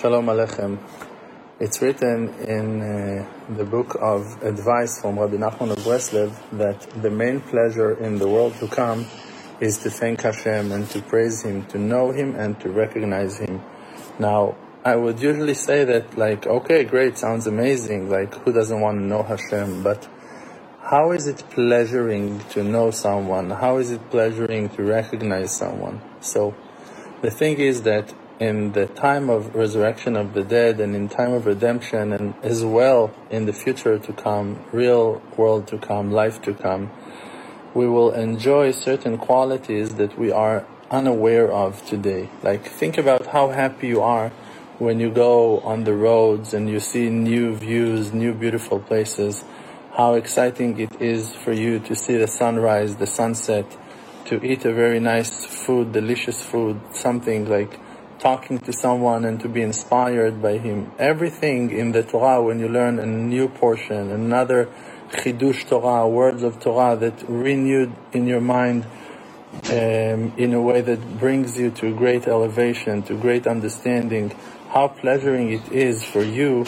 Shalom Aleichem. It's written in uh, the book of advice from Rabbi Nachman of Breslev that the main pleasure in the world to come is to thank Hashem and to praise Him, to know Him and to recognize Him. Now, I would usually say that like, okay, great, sounds amazing, like who doesn't want to know Hashem, but how is it pleasuring to know someone? How is it pleasuring to recognize someone? So, the thing is that in the time of resurrection of the dead and in time of redemption and as well in the future to come, real world to come, life to come, we will enjoy certain qualities that we are unaware of today. Like think about how happy you are when you go on the roads and you see new views, new beautiful places, how exciting it is for you to see the sunrise, the sunset, to eat a very nice food, delicious food, something like talking to someone and to be inspired by him. Everything in the Torah, when you learn a new portion, another chidush Torah, words of Torah that renewed in your mind um, in a way that brings you to great elevation, to great understanding, how pleasuring it is for you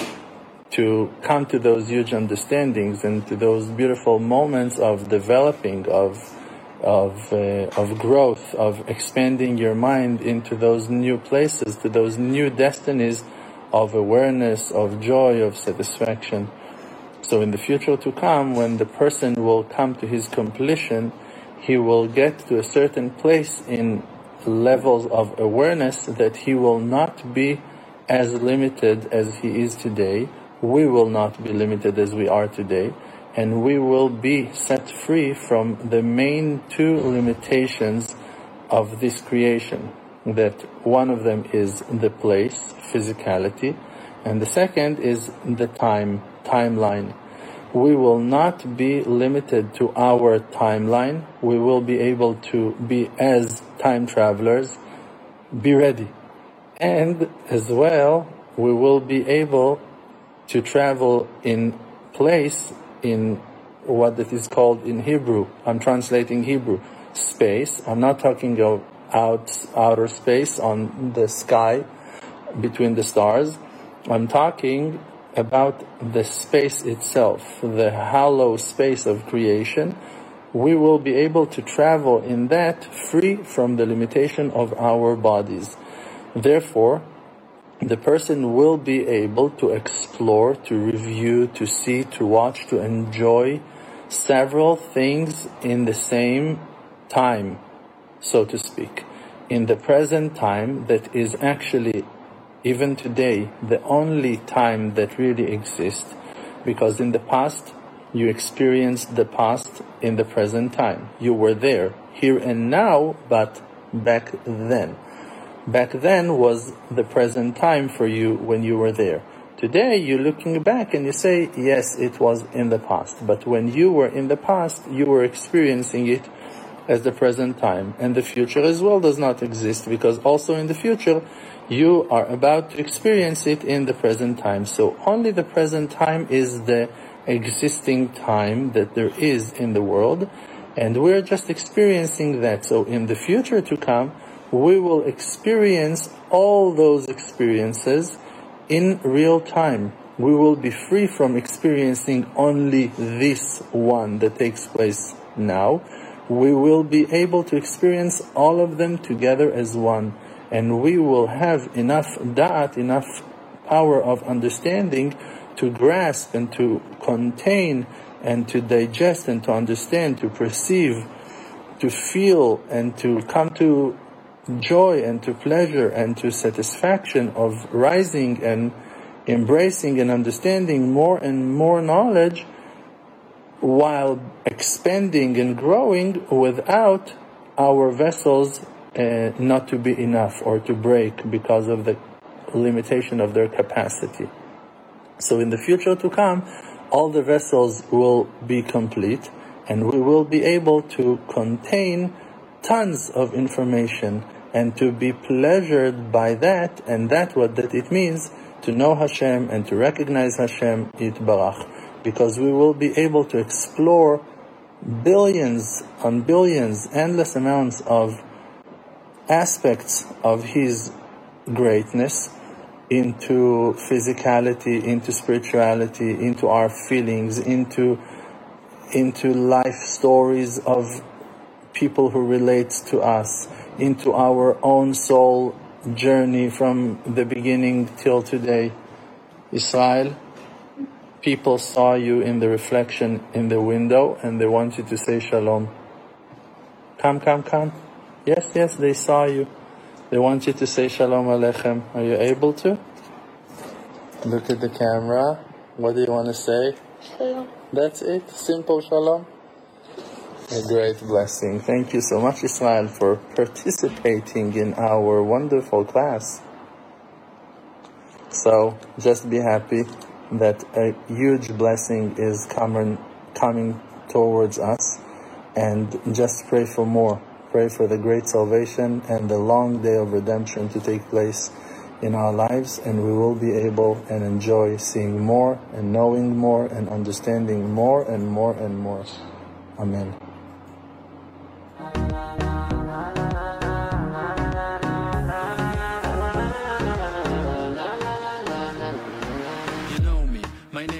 to come to those huge understandings and to those beautiful moments of developing, of of, uh, of growth, of expanding your mind into those new places, to those new destinies of awareness, of joy, of satisfaction. So in the future to come, when the person will come to his completion, he will get to a certain place in levels of awareness that he will not be as limited as he is today. We will not be limited as we are today and we will be set free from the main two limitations of this creation. That one of them is the place, physicality, and the second is the time, timeline. We will not be limited to our timeline. We will be able to be as time travelers, be ready. And as well, we will be able to travel in place in what it is called in Hebrew. I'm translating Hebrew space. I'm not talking of out outer space on the sky between the stars. I'm talking about the space itself, the hollow space of creation. We will be able to travel in that free from the limitation of our bodies. Therefore, the person will be able to explore, to review, to see, to watch, to enjoy several things in the same time, so to speak. In the present time that is actually, even today, the only time that really exists, because in the past, you experienced the past in the present time. You were there, here and now, but back then. Back then was the present time for you when you were there. Today you're looking back and you say, yes, it was in the past. But when you were in the past, you were experiencing it as the present time. And the future as well does not exist because also in the future, you are about to experience it in the present time. So only the present time is the existing time that there is in the world. And we're just experiencing that. So in the future to come, we will experience all those experiences in real time. We will be free from experiencing only this one that takes place now. We will be able to experience all of them together as one. And we will have enough da'at, enough power of understanding to grasp and to contain and to digest and to understand, to perceive, to feel and to come to joy and to pleasure and to satisfaction of rising and embracing and understanding more and more knowledge while expanding and growing without our vessels uh, not to be enough or to break because of the limitation of their capacity. So in the future to come, all the vessels will be complete and we will be able to contain tons of information and to be pleasured by that, and that what that it means to know Hashem and to recognize Hashem Yitbarach, because we will be able to explore billions on billions, endless amounts of aspects of His greatness into physicality, into spirituality, into our feelings, into into life stories of people who relate to us, into our own soul journey from the beginning till today. Israel, people saw you in the reflection in the window and they want you to say shalom. Come, come, come. Yes, yes, they saw you. They want you to say Shalom Aleichem. Are you able to? Look at the camera. What do you want to say? Shalom. That's it. Simple Shalom. A great blessing. Thank you so much, Israel, for participating in our wonderful class. So just be happy that a huge blessing is coming, coming towards us and just pray for more. Pray for the great salvation and the long day of redemption to take place in our lives, and we will be able and enjoy seeing more and knowing more and understanding more and more and more. Amen.